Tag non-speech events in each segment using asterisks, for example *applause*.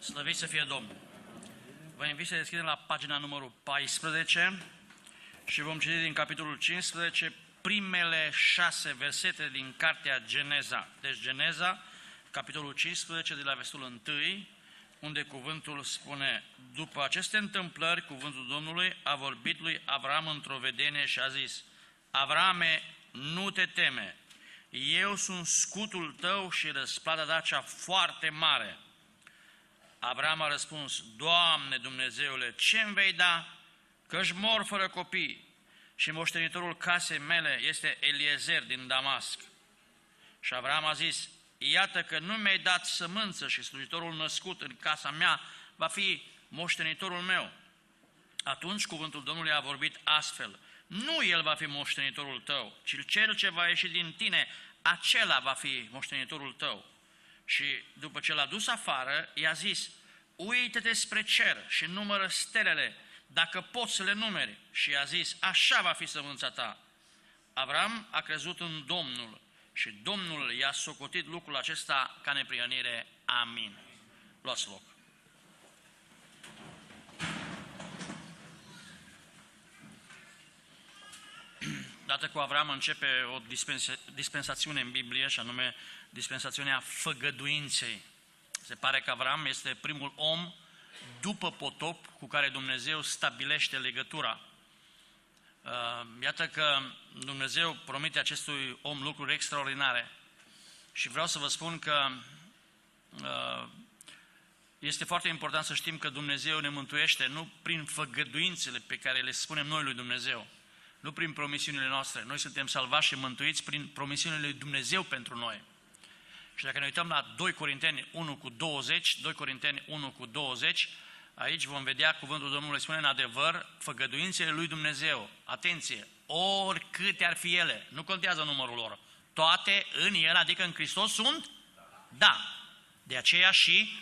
Slăvit să fie Domnul! Vă invit să deschidem la pagina numărul 14 și vom citi din capitolul 15 primele șase versete din cartea Geneza. Deci Geneza, capitolul 15, de la versetul 1, unde cuvântul spune, după aceste întâmplări, cuvântul Domnului a vorbit lui Avram într-o vedenie și a zis, Avrame, nu te teme, eu sunt scutul tău și răsplata ta cea foarte mare. Avram a răspuns, Doamne Dumnezeule, ce îmi vei da? Că-și mor fără copii și moștenitorul casei mele este Eliezer din Damasc. Și Avram a zis, iată că nu mi-ai dat sămânță și slujitorul născut în casa mea va fi moștenitorul meu. Atunci cuvântul Domnului a vorbit astfel, nu el va fi moștenitorul tău, ci cel ce va ieși din tine, acela va fi moștenitorul tău. Și după ce l-a dus afară, i-a zis, uită-te spre cer și numără stelele, dacă poți să le numeri. Și i-a zis, așa va fi sămânța ta. Avram a crezut în Domnul și Domnul i-a socotit lucrul acesta ca neprionire. Amin. Luați loc. Dată cu Avram începe o dispensa- dispensațiune în Biblie, și anume dispensațiunea făgăduinței. Se pare că Avram este primul om după potop cu care Dumnezeu stabilește legătura. Uh, iată că Dumnezeu promite acestui om lucruri extraordinare și vreau să vă spun că uh, este foarte important să știm că Dumnezeu ne mântuiește nu prin făgăduințele pe care le spunem noi lui Dumnezeu, nu prin promisiunile noastre. Noi suntem salvați și mântuiți prin promisiunile lui Dumnezeu pentru noi. Și dacă ne uităm la 2 Corinteni 1 cu 20, 2 Corinteni 1 cu 20, aici vom vedea cuvântul Domnului spune în adevăr făgăduințele lui Dumnezeu. Atenție, oricâte ar fi ele, nu contează numărul lor, toate în El, adică în Hristos, sunt da. De aceea și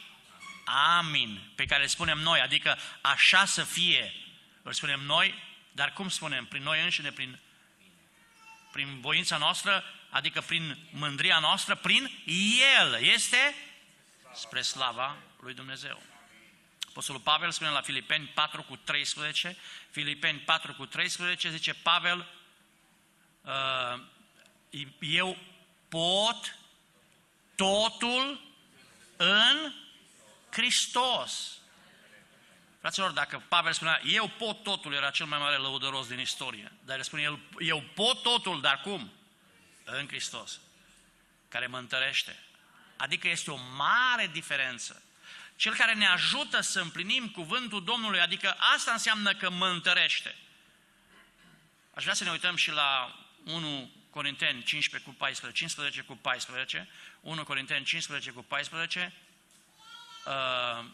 amin, pe care le spunem noi, adică așa să fie, îl spunem noi, dar cum spunem? Prin noi înșine, prin, prin voința noastră, adică prin mândria noastră, prin El. Este spre slava lui Dumnezeu. Apostolul Pavel spune la Filipeni 4 cu 13, Filipeni 4 cu 13, zice Pavel, uh, eu pot totul în Hristos. Fraților, dacă Pavel spunea, eu pot totul, era cel mai mare lăudăros din istorie. Dar el spune, eu, eu pot totul, dar cum? În Hristos, care mă întărește. Adică este o mare diferență. Cel care ne ajută să împlinim cuvântul Domnului, adică asta înseamnă că mă întărește. Aș vrea să ne uităm și la 1 Corinteni 15 cu 14, 15 cu 14, 1 Corinteni 15 cu 14, uh,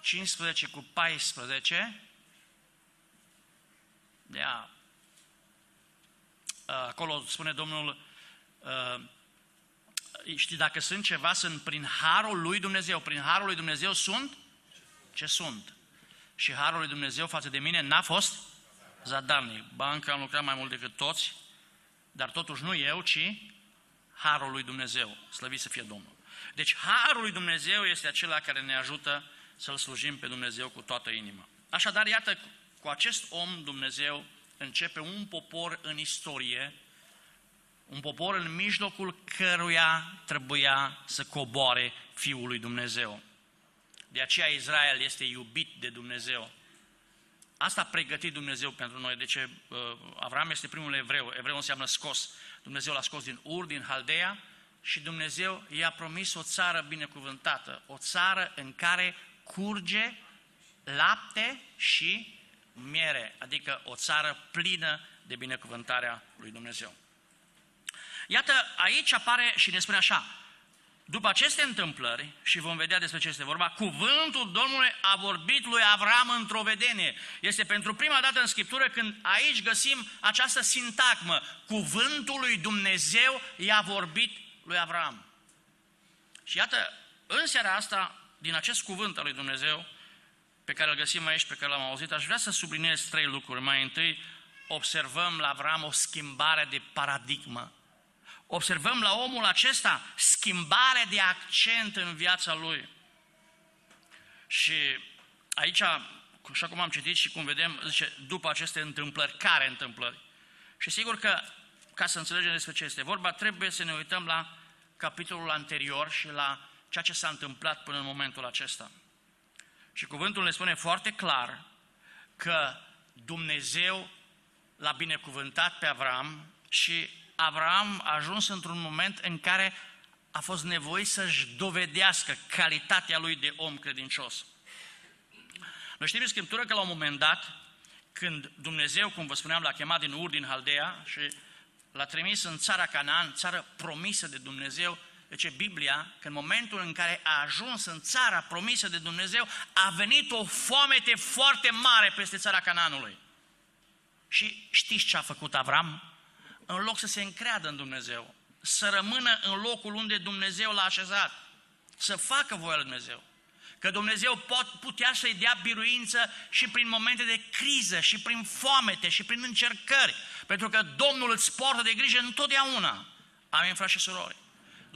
15 cu 14, Ia. Acolo spune Domnul, știi, dacă sunt ceva, sunt prin harul lui Dumnezeu. Prin harul lui Dumnezeu sunt ce sunt. Și harul lui Dumnezeu față de mine n-a fost zadarnic. Banca am lucrat mai mult decât toți, dar totuși nu eu, ci harul lui Dumnezeu. Slăvit să fie Domnul. Deci harul lui Dumnezeu este acela care ne ajută să-L slujim pe Dumnezeu cu toată inima. Așadar, iată, cu acest om Dumnezeu începe un popor în istorie, un popor în mijlocul căruia trebuia să coboare Fiul lui Dumnezeu. De aceea Israel este iubit de Dumnezeu. Asta a pregătit Dumnezeu pentru noi. De ce uh, Avram este primul evreu. Evreu înseamnă scos. Dumnezeu l-a scos din Ur, din Haldea și Dumnezeu i-a promis o țară binecuvântată. O țară în care curge lapte și miere, adică o țară plină de binecuvântarea lui Dumnezeu. Iată, aici apare și ne spune așa, după aceste întâmplări, și vom vedea despre ce este vorba, cuvântul Domnului a vorbit lui Avram într-o vedenie. Este pentru prima dată în Scriptură când aici găsim această sintagmă. Cuvântul lui Dumnezeu i-a vorbit lui Avram. Și iată, în seara asta din acest cuvânt al lui Dumnezeu, pe care îl găsim aici, pe care l-am auzit, aș vrea să subliniez trei lucruri. Mai întâi, observăm la Avram o schimbare de paradigmă. observăm la omul acesta schimbare de accent în viața lui. Și aici, așa cum am citit și cum vedem, zice, după aceste întâmplări, care întâmplări? Și sigur că, ca să înțelegem despre ce este vorba, trebuie să ne uităm la capitolul anterior și la ceea ce s-a întâmplat până în momentul acesta. Și cuvântul ne spune foarte clar că Dumnezeu l-a binecuvântat pe Avram și Avram a ajuns într-un moment în care a fost nevoit să-și dovedească calitatea lui de om credincios. Noi știm în Scriptură că la un moment dat, când Dumnezeu, cum vă spuneam, l-a chemat din Ur, din Haldea și l-a trimis în țara Canaan, țară promisă de Dumnezeu, deci Biblia că în momentul în care a ajuns în țara promisă de Dumnezeu, a venit o foamete foarte mare peste țara Canaanului. Și știți ce a făcut Avram? În loc să se încreadă în Dumnezeu, să rămână în locul unde Dumnezeu l-a așezat, să facă voia lui Dumnezeu. Că Dumnezeu pot, putea să-i dea biruință și prin momente de criză, și prin foamete, și prin încercări. Pentru că Domnul îți poartă de grijă întotdeauna. Amin, frați și surori.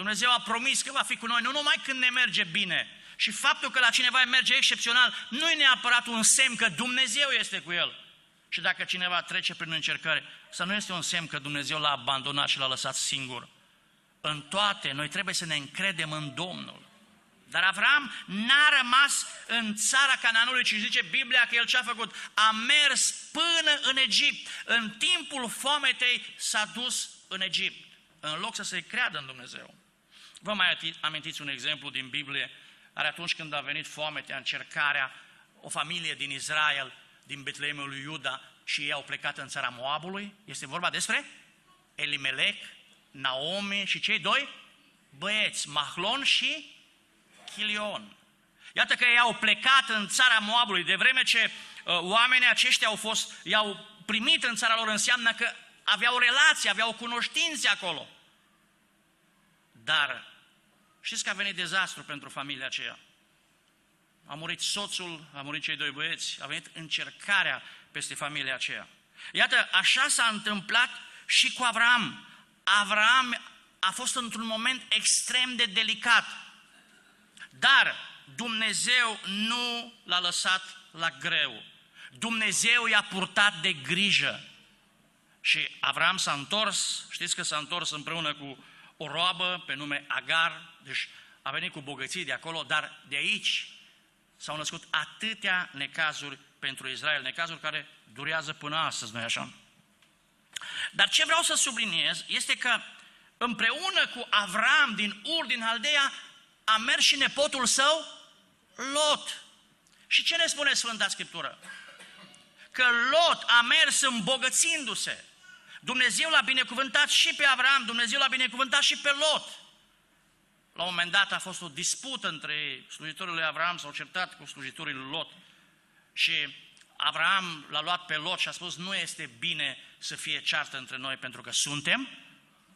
Dumnezeu a promis că va fi cu noi, nu numai când ne merge bine. Și faptul că la cineva merge excepțional nu e neapărat un semn că Dumnezeu este cu el. Și dacă cineva trece prin încercări, să nu este un semn că Dumnezeu l-a abandonat și l-a lăsat singur. În toate, noi trebuie să ne încredem în Domnul. Dar Avram n-a rămas în țara Cananului, ci zice Biblia că el ce a făcut? A mers până în Egipt. În timpul foametei s-a dus în Egipt, în loc să se creadă în Dumnezeu. Vă mai amintiți un exemplu din Biblie, care atunci când a venit foametea, încercarea, o familie din Israel, din Betleemul lui Iuda, și ei au plecat în țara Moabului? Este vorba despre Elimelec, Naomi și cei doi băieți, Mahlon și Chilion. Iată că ei au plecat în țara Moabului, de vreme ce uh, oamenii aceștia au fost, i-au primit în țara lor, înseamnă că aveau relații, aveau cunoștințe acolo. Dar știți că a venit dezastru pentru familia aceea. A murit soțul, a murit cei doi băieți, a venit încercarea peste familia aceea. Iată, așa s-a întâmplat și cu Avram. Avram a fost într-un moment extrem de delicat. Dar Dumnezeu nu l-a lăsat la greu. Dumnezeu i-a purtat de grijă. Și Avram s-a întors, știți că s-a întors împreună cu o roabă pe nume Agar, deci a venit cu bogății de acolo, dar de aici s-au născut atâtea necazuri pentru Israel, necazuri care durează până astăzi, nu așa? Dar ce vreau să subliniez este că împreună cu Avram din Ur, din Haldea, a mers și nepotul său, Lot. Și ce ne spune Sfânta Scriptură? Că Lot a mers îmbogățindu-se. Dumnezeu l-a binecuvântat și pe Avram, Dumnezeu l-a binecuvântat și pe Lot. La un moment dat a fost o dispută între slujitorii lui Avram, s-au certat cu slujitorii lui Lot. Și Avram l-a luat pe Lot și a spus, nu este bine să fie ceartă între noi pentru că suntem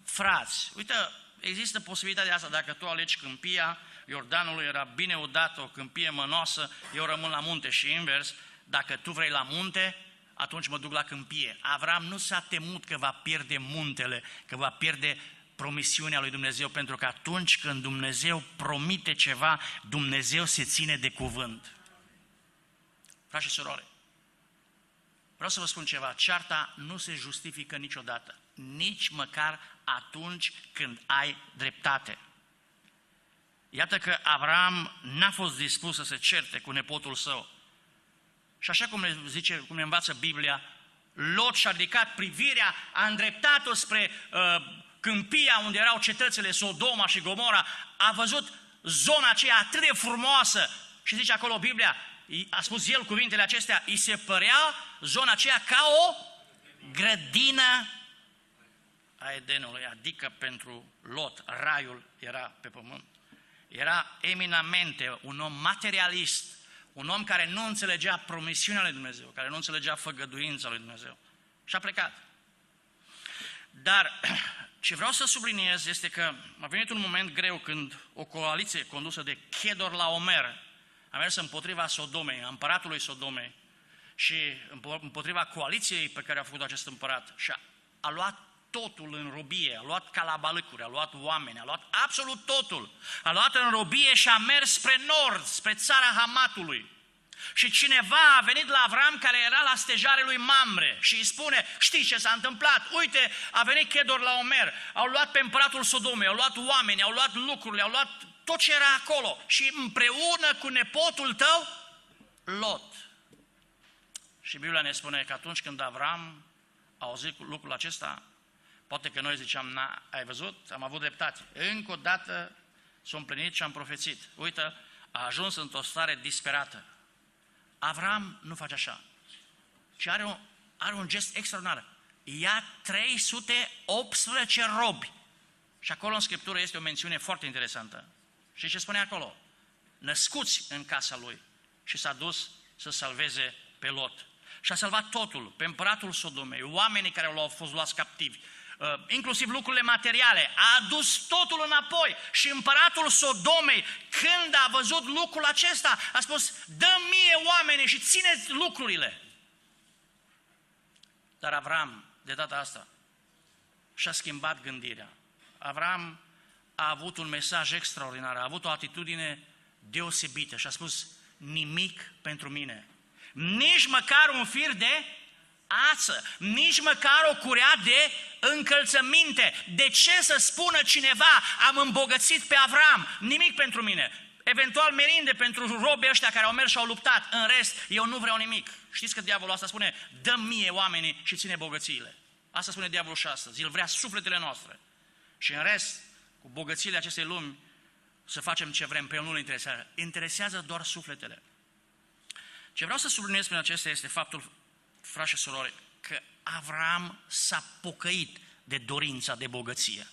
frați. Uite, există posibilitatea asta, dacă tu alegi câmpia, Iordanului era bine udat, o câmpie mănoasă, eu rămân la munte și invers, dacă tu vrei la munte, atunci mă duc la câmpie. Avram nu s-a temut că va pierde muntele, că va pierde promisiunea lui Dumnezeu, pentru că atunci când Dumnezeu promite ceva, Dumnezeu se ține de cuvânt. Frați și surore, vreau să vă spun ceva, cearta nu se justifică niciodată, nici măcar atunci când ai dreptate. Iată că Avram n-a fost dispus să se certe cu nepotul său. Și așa cum ne zice, cum ne învață Biblia, Lot și-a ridicat privirea, a îndreptat-o spre uh, câmpia unde erau cetățile Sodoma și Gomora, a văzut zona aceea atât de frumoasă și zice acolo Biblia, a spus el cuvintele acestea, îi se părea zona aceea ca o grădină a Edenului, adică pentru Lot, raiul era pe pământ. Era eminamente un om materialist, un om care nu înțelegea promisiunea lui Dumnezeu, care nu înțelegea făgăduința lui Dumnezeu. Și a plecat. Dar *clears throat* ce vreau să subliniez este că a venit un moment greu când o coaliție condusă de Chedor la Omer a mers împotriva Sodomei, a împăratului Sodomei și împotriva coaliției pe care a făcut acest împărat și a, a luat totul în robie, a luat calabalăcuri, a luat oameni, a luat absolut totul. A luat în robie și a mers spre nord, spre țara Hamatului. Și cineva a venit la Avram care era la stejare lui Mamre și îi spune, știi ce s-a întâmplat? Uite, a venit Chedor la Omer, au luat pe împăratul Sodomei, au luat oameni, au luat lucrurile, au luat tot ce era acolo și împreună cu nepotul tău, Lot. Și Biblia ne spune că atunci când Avram a auzit lucrul acesta, poate că noi ziceam, na, ai văzut, am avut dreptate. Încă o dată s-a împlinit și am profețit. Uită, a ajuns într-o stare disperată. Avram nu face așa, ci are un, are un gest extraordinar. Ia 318 robi. Și acolo în Scriptură este o mențiune foarte interesantă. Și ce spune acolo? Născuți în casa lui. Și s-a dus să salveze pe Lot. Și a salvat totul, pe împăratul Sodomei, oamenii care au fost luați captivi, uh, inclusiv lucrurile materiale, a adus totul înapoi și împăratul Sodomei, când a văzut lucrul acesta, a spus, dă mie oamenii și țineți lucrurile. Dar Avram, de data asta, și-a schimbat gândirea. Avram a avut un mesaj extraordinar, a avut o atitudine deosebită și a spus, nimic pentru mine. Nici măcar un fir de ață, nici măcar o curea de încălțăminte. De ce să spună cineva, am îmbogățit pe Avram, nimic pentru mine? Eventual merinde pentru robii ăștia care au mers și au luptat. În rest, eu nu vreau nimic. Știți că diavolul asta spune, dă mie oamenii și ține bogățiile. Asta spune diavolul și astăzi. El vrea sufletele noastre. Și în rest, cu bogățiile acestei lumi, să facem ce vrem, pe el nu-l interesează. Interesează doar sufletele. Ce vreau să subliniez prin acesta este faptul, frați și surori, că Avram s-a pocăit de dorința de bogăție.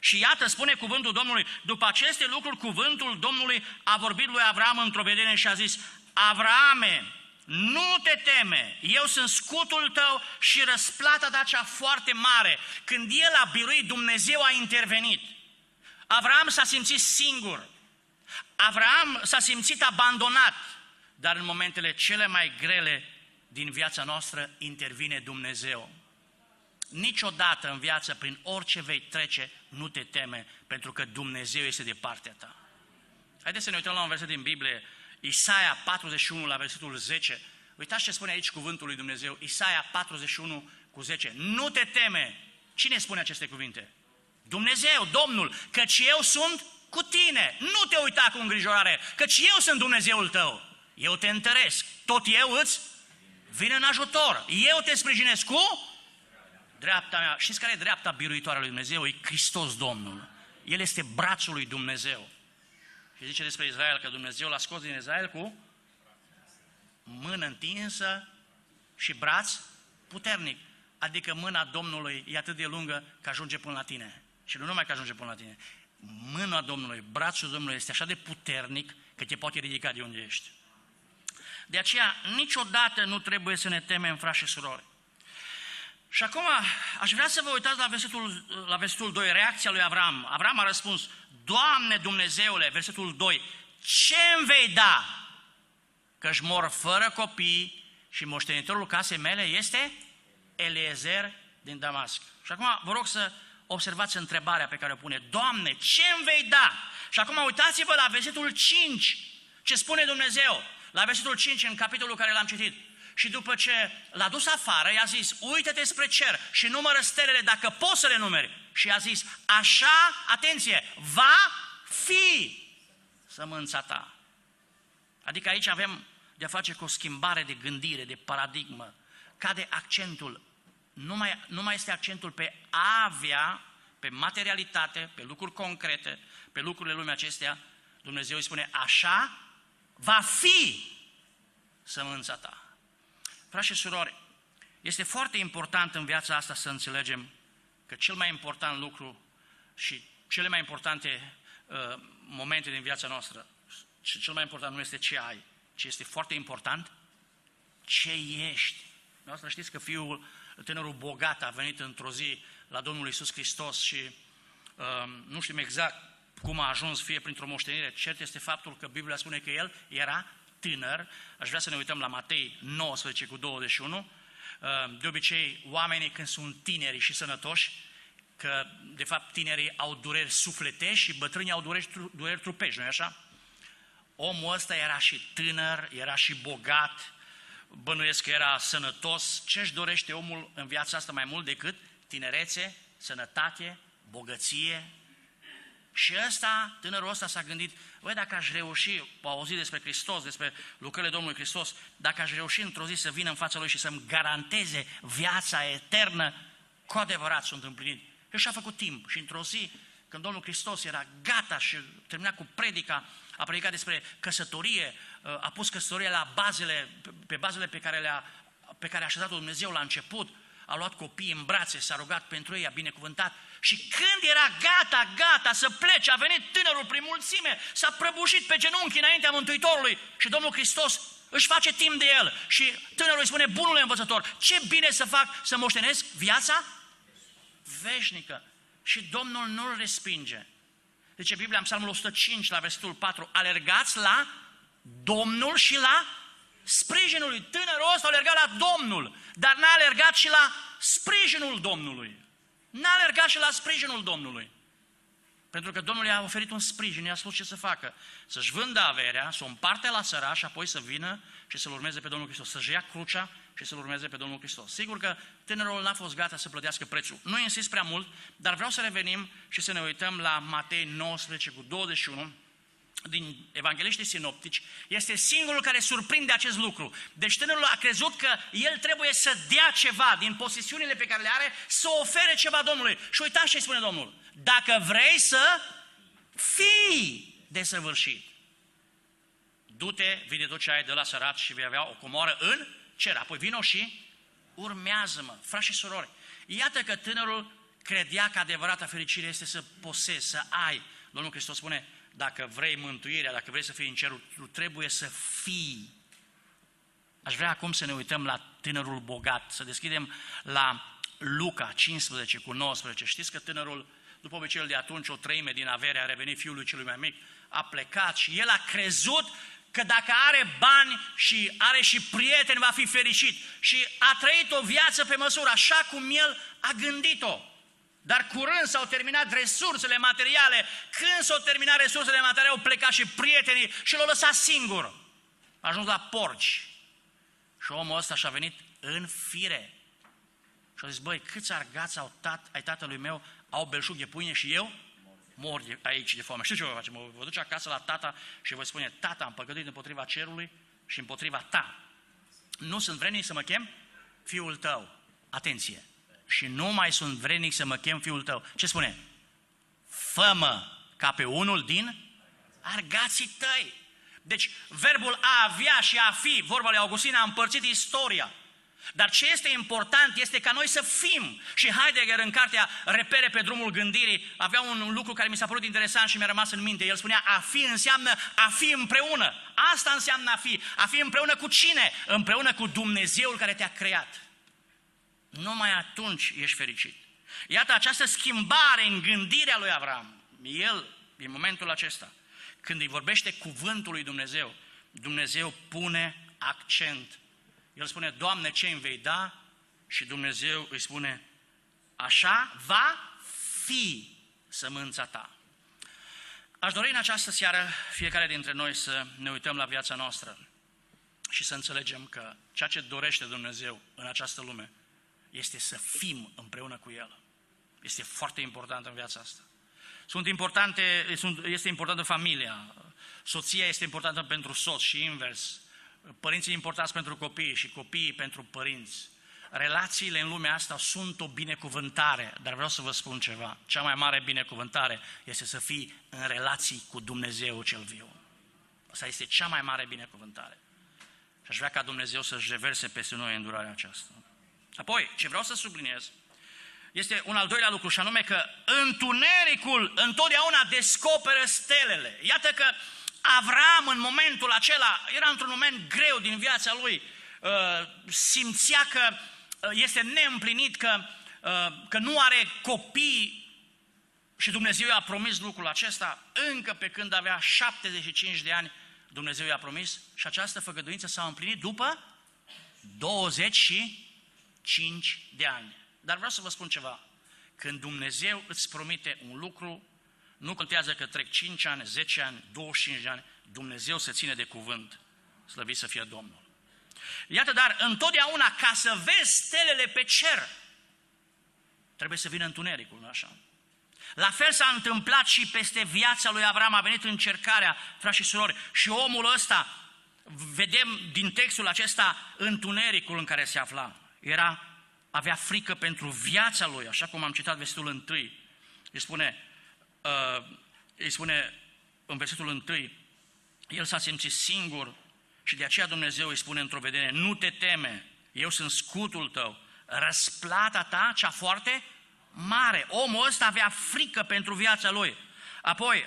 Și iată, spune cuvântul Domnului, după aceste lucruri, cuvântul Domnului a vorbit lui Avram într-o vedere și a zis, Avrame, nu te teme, eu sunt scutul tău și răsplata ta cea foarte mare. Când el a biruit, Dumnezeu a intervenit. Avram s-a simțit singur. Avram s-a simțit abandonat. Dar în momentele cele mai grele din viața noastră intervine Dumnezeu. Niciodată în viață, prin orice vei trece, nu te teme, pentru că Dumnezeu este de partea ta. Haideți să ne uităm la un verset din Biblie, Isaia 41, la versetul 10. Uitați ce spune aici cuvântul lui Dumnezeu, Isaia 41 cu 10. Nu te teme! Cine spune aceste cuvinte? Dumnezeu, Domnul, căci eu sunt cu tine. Nu te uita cu îngrijorare, căci eu sunt Dumnezeul tău. Eu te întăresc. Tot eu îți vin în ajutor. Eu te sprijinesc cu dreapta mea. Știți care e dreapta biruitoare lui Dumnezeu? E Hristos Domnul. El este brațul lui Dumnezeu. Și zice despre Israel că Dumnezeu l-a scos din Israel cu mână întinsă și braț puternic. Adică mâna Domnului e atât de lungă că ajunge până la tine. Și nu numai că ajunge până la tine. Mâna Domnului, brațul Domnului este așa de puternic că te poate ridica de unde ești. De aceea, niciodată nu trebuie să ne temem, frați și surori. Și acum aș vrea să vă uitați la versetul, la versetul 2, reacția lui Avram. Avram a răspuns, Doamne Dumnezeule, versetul 2, ce îmi vei da? Că-și mor fără copii și moștenitorul casei mele este Eliezer din Damasc. Și acum vă rog să observați întrebarea pe care o pune. Doamne, ce îmi vei da? Și acum uitați-vă la versetul 5, ce spune Dumnezeu. La versetul 5, în capitolul care l-am citit. Și după ce l-a dus afară, i-a zis, uită-te spre cer și numără stelele dacă poți să le numeri. Și i-a zis, așa, atenție, va fi sămânța ta. Adică aici avem de a face cu o schimbare de gândire, de paradigmă. Cade accentul, nu mai, nu mai este accentul pe a avea, pe materialitate, pe lucruri concrete, pe lucrurile lumii acestea. Dumnezeu îi spune, așa va fi sămânța ta. Frați și surori, este foarte important în viața asta să înțelegem că cel mai important lucru și cele mai importante uh, momente din viața noastră, și cel mai important nu este ce ai, ci este foarte important ce ești. Noastră știți că fiul, tânărul bogat a venit într-o zi la Domnul Isus Hristos și uh, nu știm exact cum a ajuns, fie printr-o moștenire. Cert este faptul că Biblia spune că el era tânăr. Aș vrea să ne uităm la Matei 19 cu 21. de obicei oamenii când sunt tineri și sănătoși, că de fapt tinerii au dureri sufletești și bătrânii au dureri, dureri trupești, nu așa? Omul ăsta era și tânăr, era și bogat, bănuiesc că era sănătos. Ce își dorește omul în viața asta mai mult decât tinerețe, sănătate, bogăție? Și ăsta, tânărul ăsta s-a gândit, băi, dacă aș reuși, a auzit despre Hristos, despre lucrările Domnului Hristos, dacă aș reuși într-o zi să vină în fața Lui și să-mi garanteze viața eternă, cu adevărat sunt împlinit. Și și-a făcut timp și într-o zi, când Domnul Hristos era gata și termina cu predica, a predicat despre căsătorie, a pus căsătoria la bazele, pe bazele pe care, le-a, pe care a așezat-o Dumnezeu la început, a luat copiii în brațe, s-a rugat pentru ei, a binecuvântat și când era gata, gata să plece, a venit tânărul prin mulțime, s-a prăbușit pe genunchi înaintea Mântuitorului și Domnul Hristos își face timp de el și tânărul îi spune, bunule învățător, ce bine să fac să moștenesc viața veșnică. Și Domnul nu-l respinge. Deci Biblia în Psalmul 105, la versetul 4, alergați la Domnul și la sprijinul lui. Tânărul ăsta a alergat la Domnul, dar n-a alergat și la sprijinul Domnului. N-a alergat și la sprijinul Domnului. Pentru că Domnul i-a oferit un sprijin, i-a spus ce să facă. Să-și vândă averea, să o împarte la săraș și apoi să vină și să-L urmeze pe Domnul Hristos. Să-și ia crucea și să-L urmeze pe Domnul Hristos. Sigur că tânărul n-a fost gata să plătească prețul. Nu insist prea mult, dar vreau să revenim și să ne uităm la Matei 19 cu 21 din evangeliștii sinoptici, este singurul care surprinde acest lucru. Deci tânărul a crezut că el trebuie să dea ceva din posesiunile pe care le are, să ofere ceva Domnului. Și uitați ce spune Domnul. Dacă vrei să fii desăvârșit, du-te, vine tot ce ai de la sărat și vei avea o comoară în cer. Apoi vino și urmează-mă, frați și surori. Iată că tânărul credea că adevărata fericire este să posezi, să ai. Domnul Hristos spune, dacă vrei mântuirea, dacă vrei să fii în cerul, tu trebuie să fii. Aș vrea acum să ne uităm la tânărul bogat, să deschidem la Luca 15 cu 19. Știți că tânărul, după obiceiul de atunci, o treime din avere a revenit fiului celui mai mic, a plecat și el a crezut că dacă are bani și are și prieteni, va fi fericit. Și a trăit o viață pe măsură, așa cum el a gândit-o. Dar curând s-au terminat resursele materiale. Când s-au terminat resursele materiale, au plecat și prietenii și l-au lăsat singur. A ajuns la porci. Și omul ăsta și-a venit în fire. Și a zis, băi, câți argați au tat, ai tatălui meu, au belșug de pâine și eu mor de aici de foame. Știu ce vă face? Mă vă duce acasă la tata și voi spune, tata, am păgăduit împotriva cerului și împotriva ta. Nu sunt vrednic să mă chem fiul tău. Atenție! Și nu mai sunt vrenic să mă chem fiul tău. Ce spune? Fă-mă ca pe unul din argații tăi. Deci verbul a avea și a fi, vorba lui Augustin, a împărțit istoria. Dar ce este important este ca noi să fim. Și Heidegger în cartea Repere pe drumul gândirii avea un lucru care mi s-a părut interesant și mi-a rămas în minte. El spunea a fi înseamnă a fi împreună. Asta înseamnă a fi. A fi împreună cu cine? Împreună cu Dumnezeul care te-a creat numai atunci ești fericit. Iată această schimbare în gândirea lui Avram. El, în momentul acesta, când îi vorbește cuvântul lui Dumnezeu, Dumnezeu pune accent. El spune, Doamne, ce îmi vei da? Și Dumnezeu îi spune, așa va fi sămânța ta. Aș dori în această seară fiecare dintre noi să ne uităm la viața noastră și să înțelegem că ceea ce dorește Dumnezeu în această lume este să fim împreună cu El. Este foarte important în viața asta. Sunt importante, sunt, este importantă familia, soția este importantă pentru soț și invers, părinții importanți pentru copii și copiii pentru părinți. Relațiile în lumea asta sunt o binecuvântare, dar vreau să vă spun ceva. Cea mai mare binecuvântare este să fii în relații cu Dumnezeu cel viu. Asta este cea mai mare binecuvântare. Și aș vrea ca Dumnezeu să-și reverse peste noi îndurarea aceasta. Apoi, ce vreau să subliniez, este un al doilea lucru și anume că întunericul întotdeauna descoperă stelele. Iată că Avram în momentul acela era într-un moment greu din viața lui, uh, simțea că uh, este neîmplinit, că, uh, că nu are copii și Dumnezeu i-a promis lucrul acesta încă pe când avea 75 de ani, Dumnezeu i-a promis și această făgăduință s-a împlinit după 20 și 5 de ani. Dar vreau să vă spun ceva. Când Dumnezeu îți promite un lucru, nu contează că trec 5 ani, 10 ani, 25 de ani, Dumnezeu se ține de cuvânt. Slăvit să fie Domnul. Iată, dar întotdeauna ca să vezi stelele pe cer, trebuie să vină întunericul, nu așa? La fel s-a întâmplat și peste viața lui Avram, a venit încercarea, frați și surori, și omul ăsta, vedem din textul acesta întunericul în care se afla. Era, avea frică pentru viața lui, așa cum am citat versetul întâi. Îi spune, uh, îi spune în versetul întâi, el s-a simțit singur și de aceea Dumnezeu îi spune într-o vedere, nu te teme, eu sunt scutul tău, răsplata ta, cea foarte mare. Omul ăsta avea frică pentru viața lui. Apoi,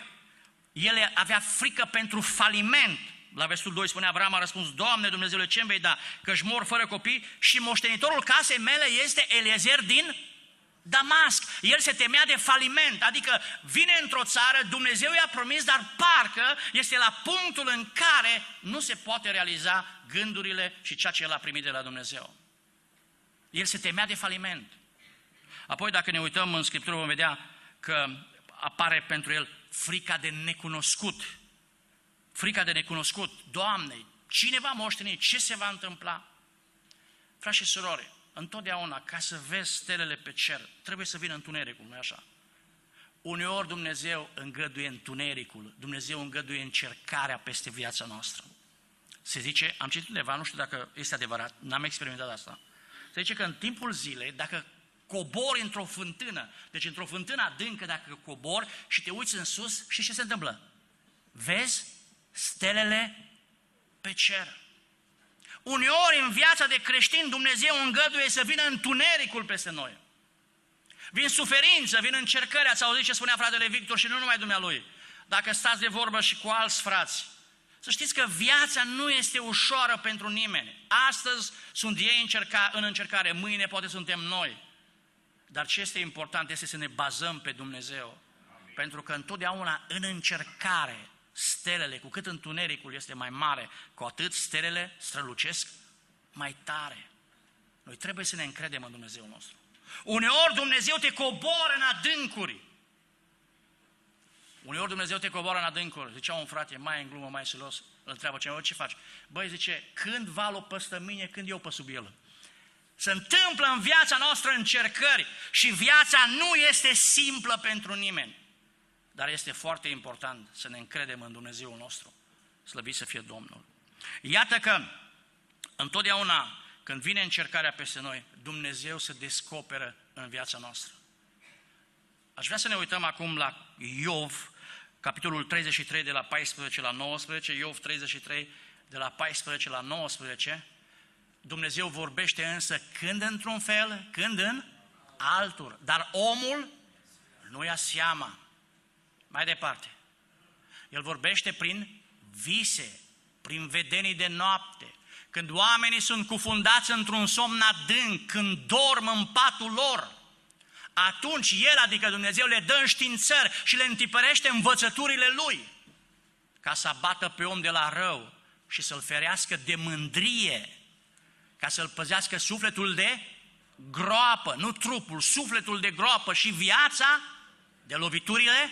el avea frică pentru faliment. La versetul 2 spune Avram a răspuns, Doamne Dumnezeule, ce vei da? Că-și mor fără copii și moștenitorul casei mele este Eliezer din Damasc. El se temea de faliment, adică vine într-o țară, Dumnezeu i-a promis, dar parcă este la punctul în care nu se poate realiza gândurile și ceea ce el a primit de la Dumnezeu. El se temea de faliment. Apoi, dacă ne uităm în Scriptură, vom vedea că apare pentru el frica de necunoscut. Frica de necunoscut. Doamne, cine va moșteni? Ce se va întâmpla? Frați și surori, întotdeauna, ca să vezi stelele pe cer, trebuie să vină întunericul, nu așa? Uneori Dumnezeu îngăduie întunericul, Dumnezeu îngăduie încercarea peste viața noastră. Se zice, am citit undeva, nu știu dacă este adevărat, n-am experimentat asta. Se zice că în timpul zilei, dacă cobori într-o fântână, deci într-o fântână adâncă dacă cobori și te uiți în sus, și ce se întâmplă? Vezi stelele pe cer. Uneori în viața de creștin Dumnezeu îngăduie să vină întunericul peste noi. Vin suferință, vin încercări, ați auzit ce spunea fratele Victor și nu numai dumnealui. Dacă stați de vorbă și cu alți frați, să știți că viața nu este ușoară pentru nimeni. Astăzi sunt ei încerca, în încercare, mâine poate suntem noi. Dar ce este important este să ne bazăm pe Dumnezeu. Amin. Pentru că întotdeauna în încercare stelele, cu cât întunericul este mai mare, cu atât stelele strălucesc mai tare. Noi trebuie să ne încredem în Dumnezeu nostru. Uneori Dumnezeu te coboară în adâncuri. Uneori Dumnezeu te coboară în adâncuri. Zicea un frate, mai în glumă, mai silos, îl întreabă cineva, ce faci? Băi, zice, când valul păstă mine, când eu pe sub el. Se întâmplă în viața noastră încercări și viața nu este simplă pentru nimeni. Dar este foarte important să ne încredem în Dumnezeul nostru. Slăvit să fie Domnul. Iată că întotdeauna când vine încercarea peste noi, Dumnezeu se descoperă în viața noastră. Aș vrea să ne uităm acum la Iov, capitolul 33 de la 14 la 19, Iov 33 de la 14 la 19, Dumnezeu vorbește însă când într-un fel, când în altul. Dar omul nu ia seama. Mai departe. El vorbește prin vise, prin vedenii de noapte, când oamenii sunt cufundați într-un somn adânc, când dorm în patul lor, atunci El, adică Dumnezeu, le dă înștiințări și le întipărește învățăturile Lui, ca să abată pe om de la rău și să-l ferească de mândrie ca să-l păzească sufletul de groapă, nu trupul, sufletul de groapă și viața de loviturile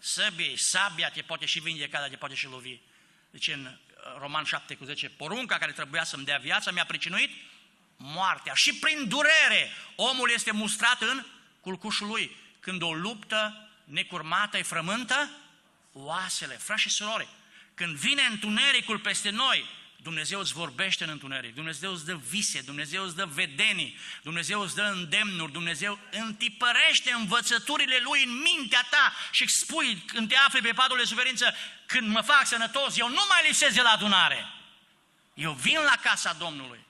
săbiei. Sabia te poate și vindeca, dar te poate și lovi. Deci în uh, Roman 7 cu 10, porunca care trebuia să-mi dea viața mi-a pricinuit moartea. Și prin durere omul este mustrat în culcușul lui. Când o luptă necurmată îi frământă oasele. Frați și surori, când vine întunericul peste noi, Dumnezeu îți vorbește în întuneric, Dumnezeu îți dă vise, Dumnezeu îți dă vedenii, Dumnezeu îți dă îndemnuri, Dumnezeu întipărește învățăturile Lui în mintea ta și spui când te afli pe patul de suferință, când mă fac sănătos, eu nu mai lipsesc de la adunare. Eu vin la casa Domnului.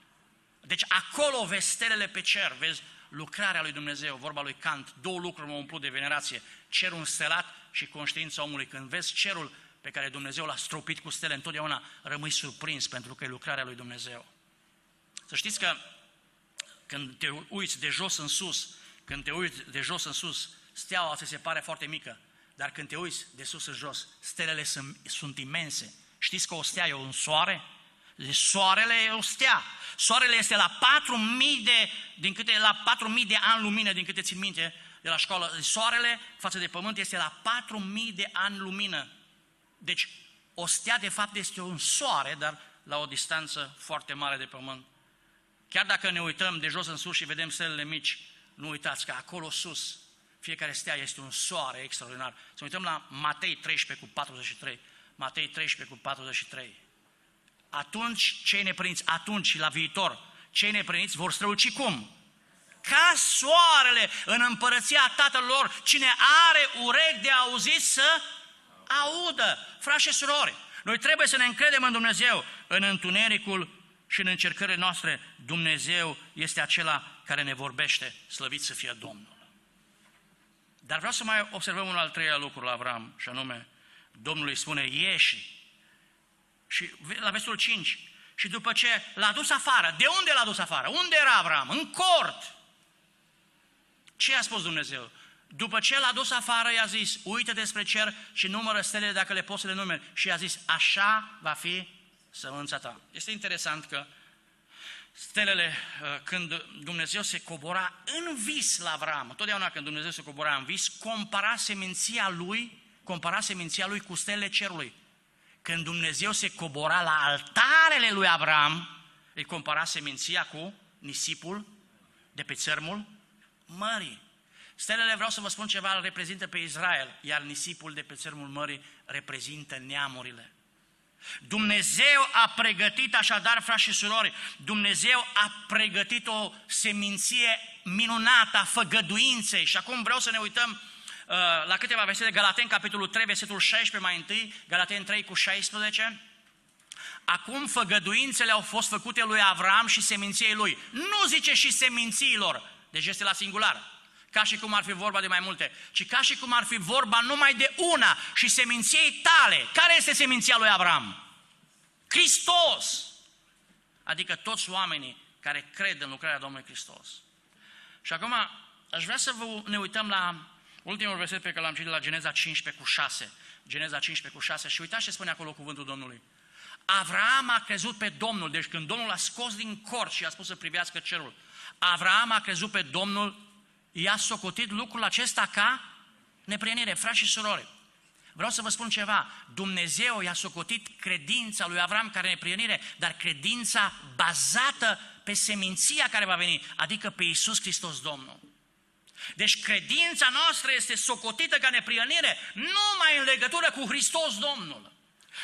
Deci acolo vezi stelele pe cer, vezi lucrarea lui Dumnezeu, vorba lui Kant, două lucruri mă umplut de venerație, cerul înstelat și conștiința omului. Când vezi cerul pe care Dumnezeu l-a stropit cu stele, întotdeauna rămâi surprins pentru că e lucrarea lui Dumnezeu. Să știți că când te uiți de jos în sus, când te uiți de jos în sus, steaua ți se pare foarte mică, dar când te uiți de sus în jos, stelele sunt, sunt imense. Știți că o stea e un soare? Soarele e o stea. Soarele este la 4.000 de, din câte, la 4.000 de ani lumină, din câte țin minte, de la școală. Soarele față de pământ este la 4.000 de ani lumină. Deci, o stea de fapt este un soare, dar la o distanță foarte mare de pământ. Chiar dacă ne uităm de jos în sus și vedem stelele mici, nu uitați că acolo sus, fiecare stea este un soare extraordinar. Să uităm la Matei 13 cu 43. Matei 13 cu 43. Atunci, cei nepriniți, atunci și la viitor, cei nepriniți vor străluci cum? Ca soarele în împărăția tatălor, cine are urechi de auzit să audă. Frați și surori, noi trebuie să ne încredem în Dumnezeu, în întunericul și în încercările noastre. Dumnezeu este acela care ne vorbește, slăvit să fie Domnul. Dar vreau să mai observăm un al treilea lucru la Avram, și anume, Domnul îi spune, ieși. Și la versetul 5, și după ce l-a dus afară, de unde l-a dus afară? Unde era Avram? În cort. Ce a spus Dumnezeu? După ce l-a dus afară, i-a zis, uite despre cer și numără stelele dacă le poți să le numeri. Și i-a zis, așa va fi sămânța ta. Este interesant că stelele, uh, când Dumnezeu se cobora în vis la Avram, întotdeauna când Dumnezeu se cobora în vis, compara seminția lui, compara seminția lui cu stelele cerului. Când Dumnezeu se cobora la altarele lui Avram, îi compara seminția cu nisipul de pe țărmul mării. Stelele, vreau să vă spun ceva, îl reprezintă pe Israel, iar nisipul de pe țărmul mării reprezintă neamurile. Dumnezeu a pregătit așadar, frați și surori, Dumnezeu a pregătit o seminție minunată a făgăduinței și acum vreau să ne uităm uh, la câteva versete, Galaten, capitolul 3, versetul 16 mai întâi, Galaten 3 cu 16. Acum făgăduințele au fost făcute lui Avram și seminției lui. Nu zice și semințiilor, deci este la singular ca și cum ar fi vorba de mai multe, ci ca și cum ar fi vorba numai de una și seminției tale. Care este seminția lui Abraham? Hristos! Adică toți oamenii care cred în lucrarea Domnului Hristos. Și acum aș vrea să vă, ne uităm la ultimul verset pe care l-am citit la Geneza 15 cu 6. Geneza 15 cu 6 și uitați ce spune acolo cuvântul Domnului. Avram a crezut pe Domnul, deci când Domnul a scos din cort și a spus să privească cerul, Avram a crezut pe Domnul i-a socotit lucrul acesta ca neprienire, frați și surori. Vreau să vă spun ceva, Dumnezeu i-a socotit credința lui Avram ca neprienire, dar credința bazată pe seminția care va veni, adică pe Iisus Hristos Domnul. Deci credința noastră este socotită ca neprienire numai în legătură cu Hristos Domnul.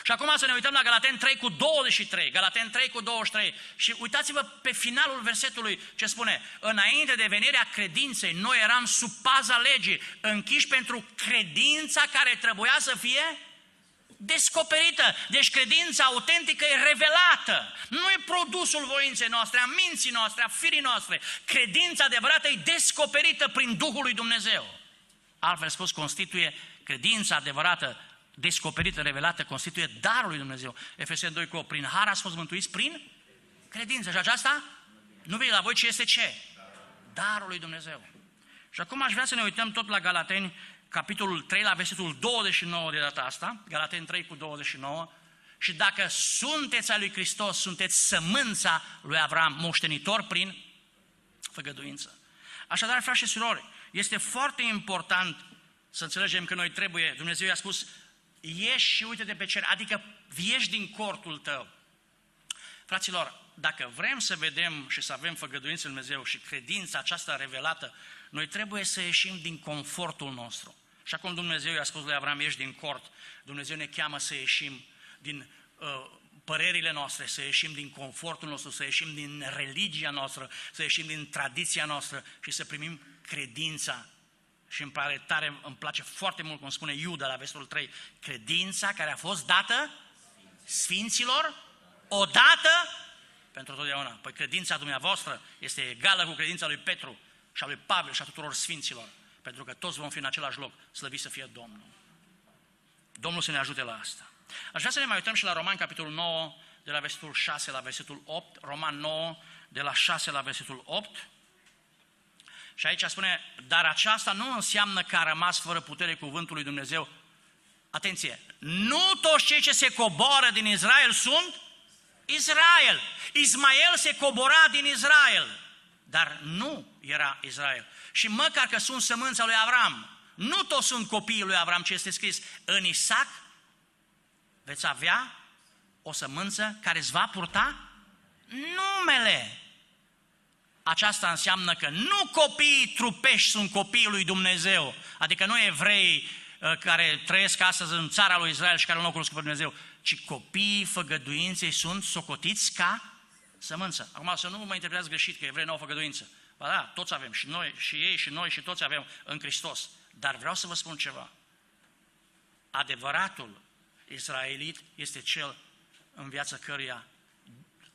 Și acum să ne uităm la Galaten 3 cu 23, Galaten 3 cu 23 și uitați-vă pe finalul versetului ce spune, înainte de venirea credinței, noi eram sub paza legii, închiși pentru credința care trebuia să fie descoperită. Deci credința autentică e revelată. Nu e produsul voinței noastre, a minții noastre, a firii noastre. Credința adevărată e descoperită prin Duhul lui Dumnezeu. Altfel spus, constituie credința adevărată descoperită, revelată, constituie darul lui Dumnezeu. Efeseni 2 cu prin har ați fost mântuiți prin credință. Și aceasta nu vine la voi, ci este ce? Darul lui Dumnezeu. Și acum aș vrea să ne uităm tot la Galateni, capitolul 3, la versetul 29 de data asta, Galateni 3 cu 29, și dacă sunteți al lui Hristos, sunteți sămânța lui Avram, moștenitor prin făgăduință. Așadar, frați și surori, este foarte important să înțelegem că noi trebuie, Dumnezeu i-a spus, ieși și uite-te pe cer, adică ieși din cortul tău. Fraților, dacă vrem să vedem și să avem făgăduință în Dumnezeu și credința aceasta revelată, noi trebuie să ieșim din confortul nostru. Și acum Dumnezeu i-a spus lui Avram, ieși din cort. Dumnezeu ne cheamă să ieșim din uh, părerile noastre, să ieșim din confortul nostru, să ieșim din religia noastră, să ieșim din tradiția noastră și să primim credința și îmi pare tare, îmi place foarte mult cum spune Iuda la versetul 3, credința care a fost dată sfinților odată pentru totdeauna. Păi credința dumneavoastră este egală cu credința lui Petru și a lui Pavel și a tuturor sfinților, pentru că toți vom fi în același loc, slăvit să fie Domnul. Domnul să ne ajute la asta. Aș vrea să ne mai uităm și la Roman, capitolul 9, de la versetul 6 la versetul 8, Roman 9, de la 6 la versetul 8, și aici spune, dar aceasta nu înseamnă că a rămas fără putere cuvântul lui Dumnezeu. Atenție, nu toți cei ce se coboară din Israel sunt Israel. Ismael se cobora din Israel, dar nu era Israel. Și măcar că sunt sămânța lui Avram, nu toți sunt copiii lui Avram, ce este scris în Isaac, veți avea o sămânță care îți va purta numele. Aceasta înseamnă că nu copiii trupești sunt copiii lui Dumnezeu, adică nu evrei uh, care trăiesc astăzi în țara lui Israel și care nu au cunoscut pe Dumnezeu, ci copiii făgăduinței sunt socotiți ca sămânță. Acum să nu mă interpretați greșit că evrei nu au făgăduință. Ba da, toți avem, și noi, și ei, și noi, și toți avem în Hristos. Dar vreau să vă spun ceva. Adevăratul israelit este cel în viața căruia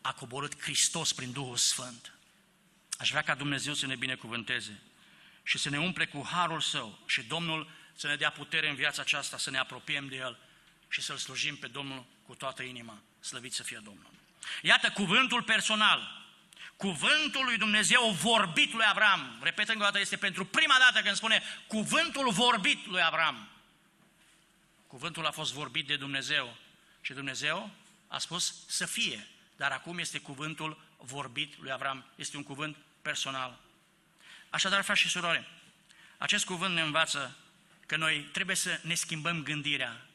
a coborât Hristos prin Duhul Sfânt. Aș vrea ca Dumnezeu să ne binecuvânteze și să ne umple cu harul Său și Domnul să ne dea putere în viața aceasta, să ne apropiem de El și să-L slujim pe Domnul cu toată inima. Slăvit să fie Domnul! Iată cuvântul personal, cuvântul lui Dumnezeu vorbit lui Avram. Repet încă o dată, este pentru prima dată când spune cuvântul vorbit lui Avram. Cuvântul a fost vorbit de Dumnezeu și Dumnezeu a spus să fie, dar acum este cuvântul vorbit lui Avram. Este un cuvânt personal. Așadar, frați și surori, acest cuvânt ne învață că noi trebuie să ne schimbăm gândirea,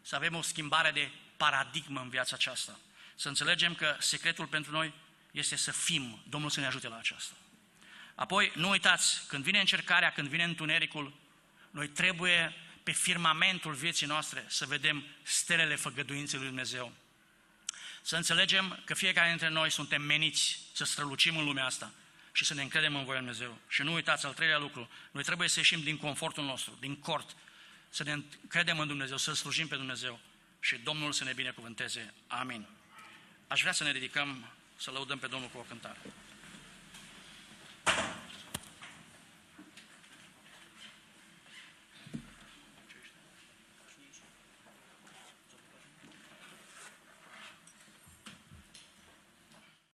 să avem o schimbare de paradigmă în viața aceasta. Să înțelegem că secretul pentru noi este să fim. Domnul să ne ajute la aceasta. Apoi, nu uitați, când vine încercarea, când vine întunericul, noi trebuie pe firmamentul vieții noastre să vedem stelele făgăduinței lui Dumnezeu. Să înțelegem că fiecare dintre noi suntem meniți să strălucim în lumea asta și să ne încredem în voia Lui Dumnezeu. Și nu uitați, al treilea lucru, noi trebuie să ieșim din confortul nostru, din cort, să ne încredem în Dumnezeu, să slujim pe Dumnezeu și Domnul să ne binecuvânteze. Amin. Aș vrea să ne ridicăm, să lăudăm pe Domnul cu o cântare.